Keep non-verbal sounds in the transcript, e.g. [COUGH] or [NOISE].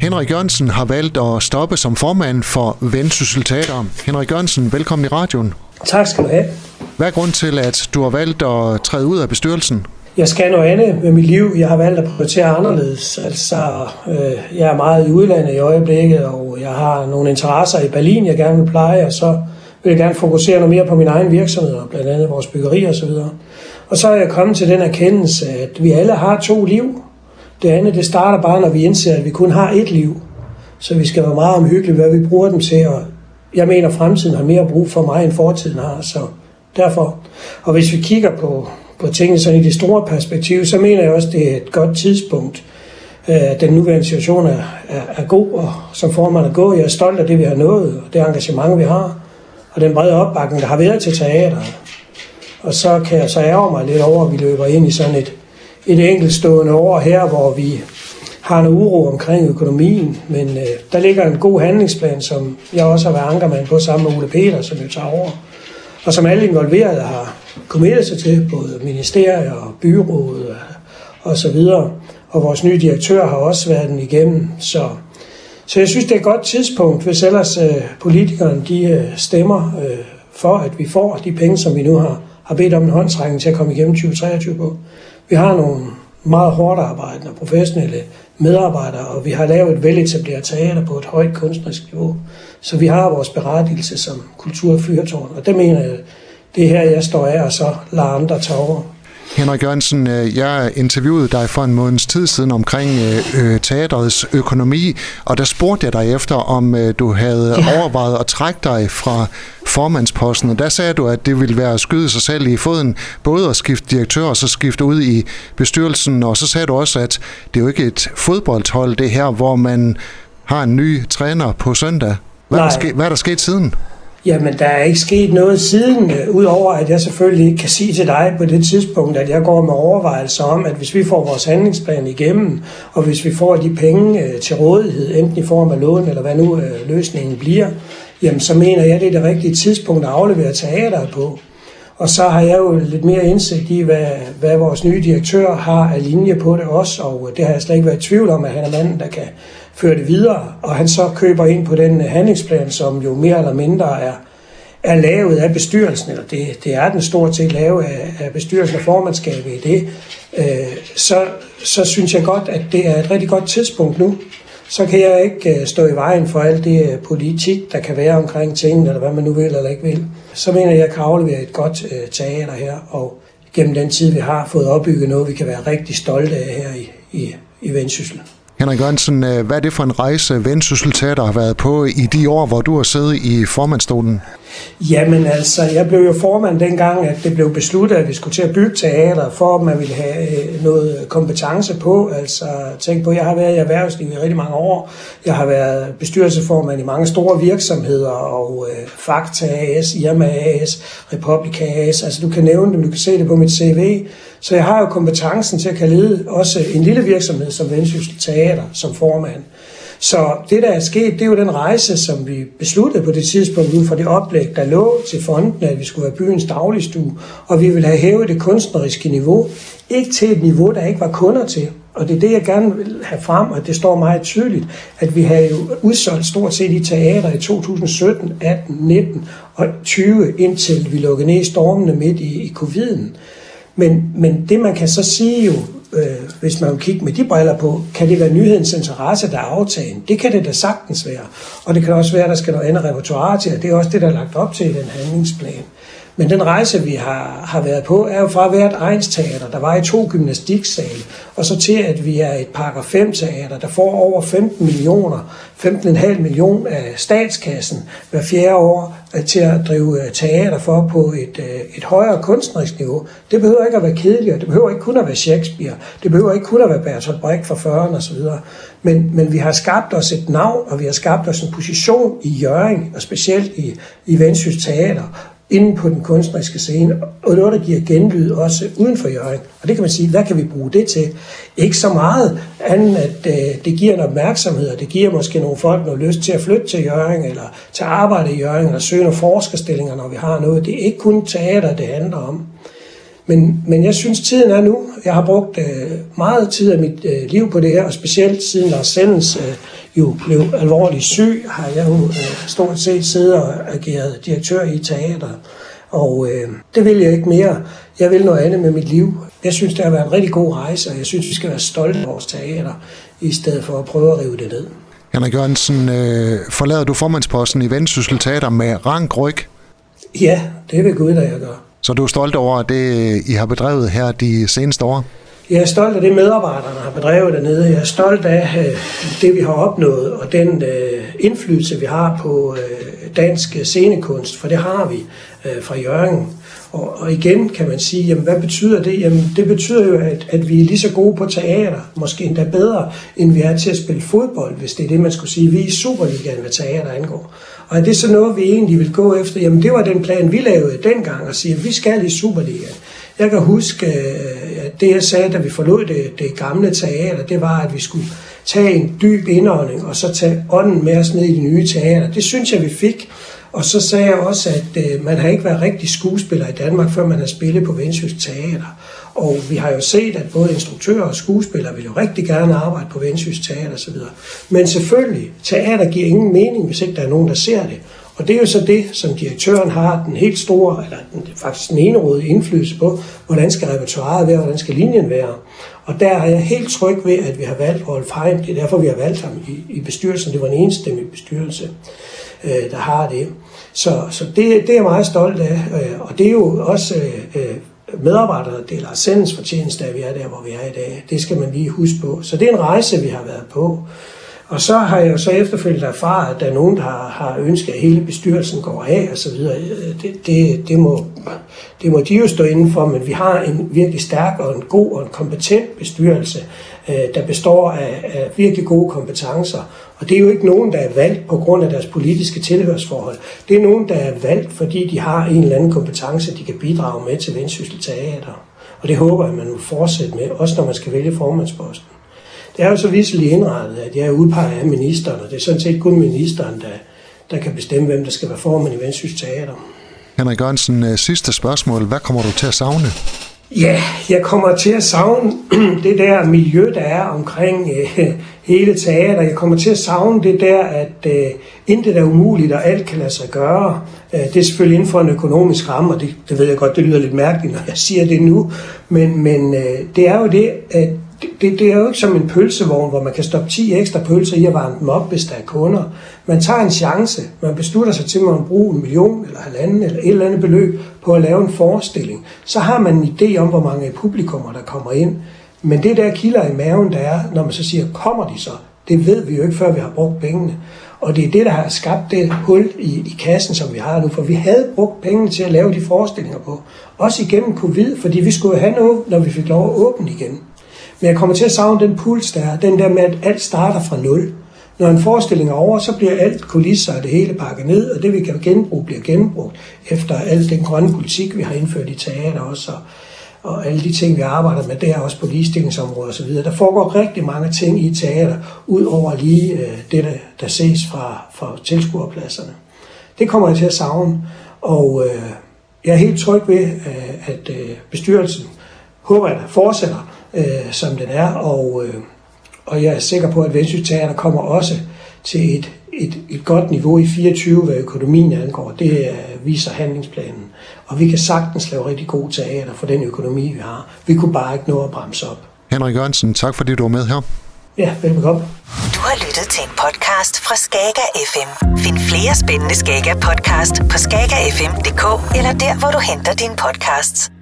Henrik Jørgensen har valgt at stoppe som formand for Vendsyssel Teater. Henrik Jørgensen, velkommen i radioen. Tak skal du have. Hvad er grund til, at du har valgt at træde ud af bestyrelsen? Jeg skal noget andet med mit liv. Jeg har valgt at prioritere anderledes. Altså, øh, jeg er meget i udlandet i øjeblikket, og jeg har nogle interesser i Berlin, jeg gerne vil pleje, og så vil jeg gerne fokusere noget mere på min egen virksomhed, blandt andet vores byggeri og så videre. Og så er jeg kommet til den erkendelse, at vi alle har to liv. Det andet, det starter bare, når vi indser, at vi kun har et liv. Så vi skal være meget omhyggelige, hvad vi bruger dem til, og jeg mener, at fremtiden har mere brug for mig, end fortiden har, så derfor. Og hvis vi kigger på, på tingene sådan i det store perspektiv, så mener jeg også, at det er et godt tidspunkt. Øh, den nuværende situation er, er, er god, og som formand er god. Jeg er stolt af det, vi har nået, og det engagement, vi har, og den brede opbakning, der har været til teater. Og så kan jeg så ærge mig lidt over, at vi løber ind i sådan et, et enkeltstående år her, hvor vi har noget uro omkring økonomien, men øh, der ligger en god handlingsplan, som jeg også har været ankermand på sammen med Ole Peter, som jo tager over, og som alle involverede har kommet sig til, både ministerier og byrådet og, og så videre. Og vores nye direktør har også været den igennem, så, så jeg synes, det er et godt tidspunkt, hvis ellers øh, politikerne de, øh, stemmer øh, for, at vi får de penge, som vi nu har, har bedt om en håndtrækning til at komme igennem 2023 på. Vi har nogle meget hårdt arbejdende professionelle medarbejdere, og vi har lavet et veletableret teater på et højt kunstnerisk niveau. Så vi har vores berettigelse som kulturfyrtårn, og det mener jeg, det er her, jeg står af, og så lader andre tage over. Henrik Jørgensen, øh, jeg interviewede dig for en måneds tid siden omkring øh, øh, teatrets økonomi, og der spurgte jeg dig efter, om øh, du havde ja. overvejet at trække dig fra formandsposten, og der sagde du, at det ville være at skyde sig selv i foden, både at skifte direktør og så skifte ud i bestyrelsen, og så sagde du også, at det er jo ikke et fodboldhold, det her, hvor man har en ny træner på søndag. Hvad, er der, ske, hvad er der sket siden? Jamen, der er ikke sket noget siden, øh, udover at jeg selvfølgelig ikke kan sige til dig på det tidspunkt, at jeg går med overvejelser om, at hvis vi får vores handlingsplan igennem, og hvis vi får de penge øh, til rådighed, enten i form af lån eller hvad nu øh, løsningen bliver, jamen så mener jeg, at det er det rigtige tidspunkt at aflevere teateret på. Og så har jeg jo lidt mere indsigt i, hvad, hvad vores nye direktør har af linje på det også, og det har jeg slet ikke været i tvivl om, at han er manden, der kan føre det videre, og han så køber ind på den øh, handlingsplan, som jo mere eller mindre er, er lavet af bestyrelsen, eller det, det er den stort set lavet af, af bestyrelsen og formandskabet i det, øh, så, så synes jeg godt, at det er et rigtig godt tidspunkt nu. Så kan jeg ikke øh, stå i vejen for alt det øh, politik, der kan være omkring tingene, eller hvad man nu vil eller ikke vil. Så mener jeg, at jeg kan aflevere et godt øh, teater her, og gennem den tid, vi har fået opbygget noget, vi kan være rigtig stolte af her i, i, i Vendsyssel. Henrik Jørgensen, øh, hvad er det for en rejse, Vendsyssel Teater har været på i de år, hvor du har siddet i formandstolen? Jamen altså, jeg blev jo formand dengang, at det blev besluttet, at vi skulle til at bygge teater, for at man ville have øh, noget kompetence på. Altså, tænk på, jeg har været i erhvervslivet i rigtig mange år. Jeg har været bestyrelsesformand i mange store virksomheder, og øh, Fakta AS, Irma AS, Republika AS. Altså, du kan nævne dem, du kan se det på mit CV. Så jeg har jo kompetencen til at kan lede også en lille virksomhed som Vendsyssel Teater som formand. Så det, der er sket, det er jo den rejse, som vi besluttede på det tidspunkt ud fra det oplæg, der lå til fonden, at vi skulle være byens dagligstue, og vi ville have hævet det kunstneriske niveau, ikke til et niveau, der ikke var kunder til. Og det er det, jeg gerne vil have frem, og det står meget tydeligt, at vi havde jo udsolgt stort set i teater i 2017, 18, 19 og 20, indtil vi lukkede ned i stormene midt i, i coviden. Men, men det, man kan så sige jo, øh, hvis man vil kigge med de briller på, kan det være nyhedens interesse, der er aftagen. Det kan det da sagtens være. Og det kan også være, at der skal noget andet repertoire til, og det er også det, der er lagt op til i den handlingsplan. Men den rejse, vi har, har været på, er jo fra hvert være teater, egensteater, der var i to gymnastiksale, og så til, at vi er et par 5 teater, der får over 15 millioner, 15,5 millioner af statskassen hver fjerde år øh, til at drive øh, teater for på et, øh, et højere kunstnerisk niveau. Det behøver ikke at være kedeligt, det behøver ikke kun at være Shakespeare, det behøver ikke kun at være Bertolt Brecht fra 40'erne osv., men, men vi har skabt os et navn, og vi har skabt os en position i Jøring, og specielt i, i Vendsyssel Teater, inde på den kunstneriske scene, og noget, der giver genlyd også uden for Jørgen. Og det kan man sige, hvad kan vi bruge det til? Ikke så meget andet, at øh, det giver en opmærksomhed, og det giver måske nogle folk noget lyst til at flytte til Jørgen, eller til at arbejde i Jørgen, eller søge nogle forskerstillinger, når vi har noget. Det er ikke kun teater, det handler om. Men, men jeg synes, tiden er nu. Jeg har brugt øh, meget tid af mit øh, liv på det her, og specielt siden Lars Sendens øh, jo blev alvorligt syg, har jeg jo øh, stort set siddet og ageret direktør i teater. Og øh, det vil jeg ikke mere. Jeg vil noget andet med mit liv. Jeg synes, det har været en rigtig god rejse, og jeg synes, vi skal være stolte af vores teater, i stedet for at prøve at rive det ned. Henrik Jørgensen, øh, forlader du formandsposten i Vendsyssel Teater med rank ryg? Ja, det vil Gud, der jeg gør. Så du er stolt over det, I har bedrevet her de seneste år? Jeg er stolt af det, medarbejderne har bedrevet dernede. Jeg er stolt af øh, det, vi har opnået, og den øh, indflydelse, vi har på øh, dansk scenekunst, for det har vi fra Jørgen. Og, og igen kan man sige, jamen, hvad betyder det? Jamen, det betyder jo, at, at vi er lige så gode på teater, måske endda bedre, end vi er til at spille fodbold, hvis det er det, man skulle sige. Vi er i Superligaen, hvad teater angår. Og er det så noget, vi egentlig vil gå efter? Jamen, det var den plan, vi lavede dengang, at sige, at vi skal i Superligaen. Jeg kan huske, øh, at det jeg sagde, da vi forlod det, det gamle teater, det var, at vi skulle tage en dyb indånding, og så tage ånden med os ned i det nye teater. Det synes jeg, vi fik. Og så sagde jeg også, at øh, man har ikke været rigtig skuespiller i Danmark, før man har spillet på Vendsyssel Teater. Og vi har jo set, at både instruktører og skuespillere vil jo rigtig gerne arbejde på Vendsyssel Teater osv. Men selvfølgelig, teater giver ingen mening, hvis ikke der er nogen, der ser det. Og det er jo så det, som direktøren har den helt store, eller den, faktisk den ene indflydelse på, hvordan skal repertoireet være, hvordan skal linjen være. Og der er jeg helt tryg ved, at vi har valgt Rolf Heim. Det er derfor, vi har valgt ham i, i bestyrelsen. Det var en enstemmig bestyrelse, øh, der har det. Så, så det, det er jeg meget stolt af. Øh, og det er jo også øh, øh medarbejdere, der deler sendens fortjeneste, at vi er der, hvor vi er i dag. Det skal man lige huske på. Så det er en rejse, vi har været på. Og så har jeg jo så efterfølgende erfaret, at der er nogen, der har, har ønsket, at hele bestyrelsen går af og så videre. Øh, det, det, det, må, det må de jo stå inden for, men vi har en virkelig stærk og en god og en kompetent bestyrelse, øh, der består af, af virkelig gode kompetencer. Og det er jo ikke nogen, der er valgt på grund af deres politiske tilhørsforhold. Det er nogen, der er valgt, fordi de har en eller anden kompetence, de kan bidrage med til Vendsyssel Teater. Og det håber jeg, man vil fortsætte med, også når man skal vælge formandsposten. Det er jo så visselig indrettet, at jeg er udpeget af ministeren, og det er sådan set kun ministeren, der, der kan bestemme, hvem der skal være formand i Vendsyssel Teater. Henrik Jørgensen, øh, sidste spørgsmål. Hvad kommer du til at savne? Ja, jeg kommer til at savne [CLEARS THROAT] det der miljø, der er omkring øh, hele teater. Jeg kommer til at savne det der, at øh, intet er umuligt, og alt kan lade sig gøre. Øh, det er selvfølgelig inden for en økonomisk ramme, og det, det ved jeg godt, det lyder lidt mærkeligt, når jeg siger det nu. Men, men øh, det er jo det, at det, det er jo ikke som en pølsevogn, hvor man kan stoppe 10 ekstra pølser i at varme dem op, hvis der er kunder. Man tager en chance. Man beslutter sig til, at man bruger en million eller halvanden eller et eller andet beløb på at lave en forestilling. Så har man en idé om, hvor mange publikummer, der kommer ind. Men det der kilder i maven, der er, når man så siger, kommer de så? Det ved vi jo ikke, før vi har brugt pengene. Og det er det, der har skabt det hul i, i kassen, som vi har nu. For vi havde brugt pengene til at lave de forestillinger på. Også igennem covid, fordi vi skulle have noget, når vi fik lov at åbne igen. Men jeg kommer til at savne den puls, der er. Den der med, at alt starter fra nul. Når en forestilling er over, så bliver alt kulisser og det hele pakket ned, og det vi kan genbruge, bliver genbrugt efter al den grønne politik, vi har indført i teater også, og, og alle de ting, vi arbejder med der, også på ligestillingsområdet osv. Der foregår rigtig mange ting i teater, ud over lige øh, det, der, der ses fra, fra tilskuerpladserne. Det kommer jeg til at savne, og øh, jeg er helt tryg ved, øh, at øh, bestyrelsen håber jeg, der fortsætter øh, som den er, og, øh, og jeg er sikker på, at Teater kommer også til et, et, et godt niveau i 24, hvad økonomien angår. Det øh, viser handlingsplanen. Og vi kan sagtens lave rigtig god teater for den økonomi, vi har. Vi kunne bare ikke nå at bremse op. Henrik Jørgensen, tak fordi du var med her. Ja, velkommen. Du har lyttet til en podcast fra Skager FM. Find flere spændende Skager podcast på skagerfm.dk eller der, hvor du henter dine podcasts.